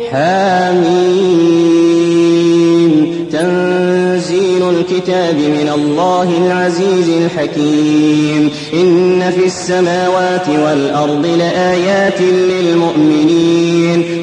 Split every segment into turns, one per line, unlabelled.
حميم. تنزيل الكتاب من الله العزيز الحكيم. إن في السماوات والأرض لآيات للمؤمنين.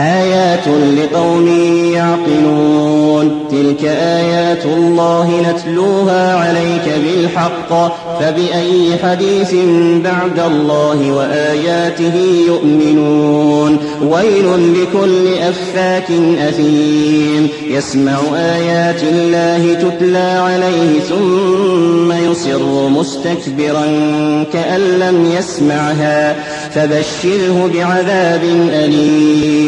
آيات لقوم يعقلون. تلك آيات الله نتلوها عليك بالحق. فبأي حديث بعد الله وآياته يؤمنون. ويل لكل أفاك أثيم. يسمع آيات الله تتلى عليه ثم يصر مستكبرا كأن لم يسمعها. فبشره بعذاب أليم.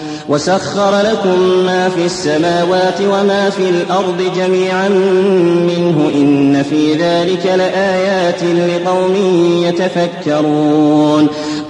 وسخر لكم ما في السماوات وما في الأرض جميعا منه إن في ذلك لآيات لقوم يتفكرون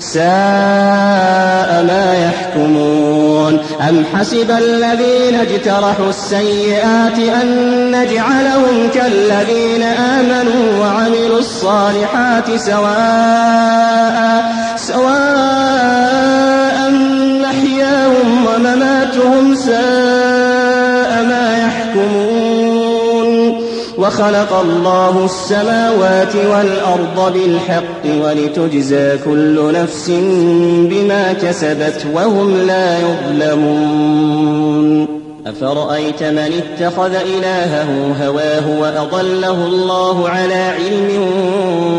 ساء ما يحكمون. أم حسب الذين اجترحوا السيئات أن نجعلهم كالذين آمنوا وعملوا الصالحات سواء سواء محياهم ومماتهم ساء وخلق الله السماوات والأرض بالحق ولتجزى كل نفس بما كسبت وهم لا يظلمون. أفرأيت من اتخذ إلهه هواه وأضله الله على علم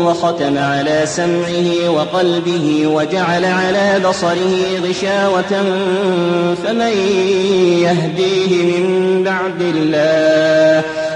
وختم على سمعه وقلبه وجعل على بصره غشاوة فمن يهديه من بعد الله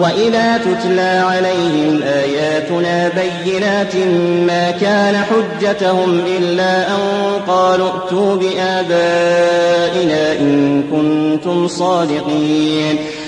وإذا تتلى عليهم آياتنا بينات ما كان حجتهم إلا أن قالوا ائتوا بآبائنا إن كنتم صادقين.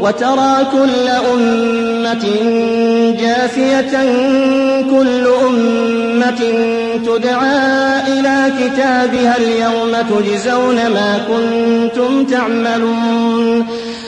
وترى كل أمة جاثية كل أمة تدعى إلى كتابها اليوم تجزون ما كنتم تعملون.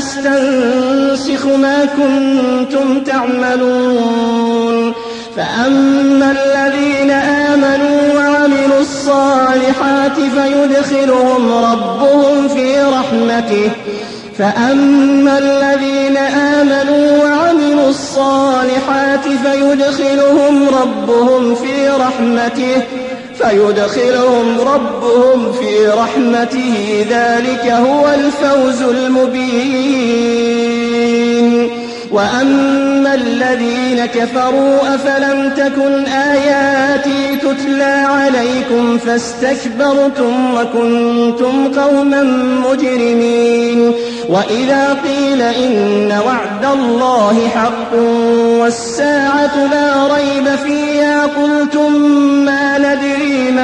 نستنسخ ما كنتم تعملون. فأما الذين آمنوا وعملوا الصالحات فيدخلهم ربهم في رحمته. فأما الذين آمنوا وعملوا الصالحات فيدخلهم ربهم في رحمته. فيدخلهم ربهم في رحمته. ذلك هو الفوز المبين. وأما الذين كفروا أفلم تكن آياتي تتلى عليكم فاستكبرتم وكنتم قوما مجرمين. وإذا قيل إن وعد الله حق والساعة لا ريب فيها قلتم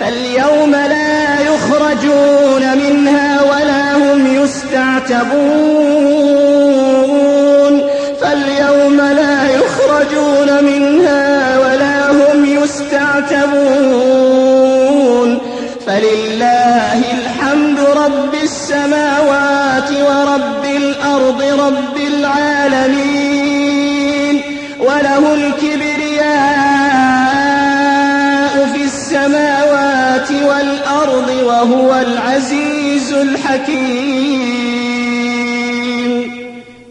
فاليوم لا يخرجون منها ولا هم يستعتبون. فاليوم لا يخرجون منها ولا هم يستعتبون. فلله الحمد رب السماوات ورب الأرض رب العالمين. وله الكبرياء وهو العزيز الحكيم.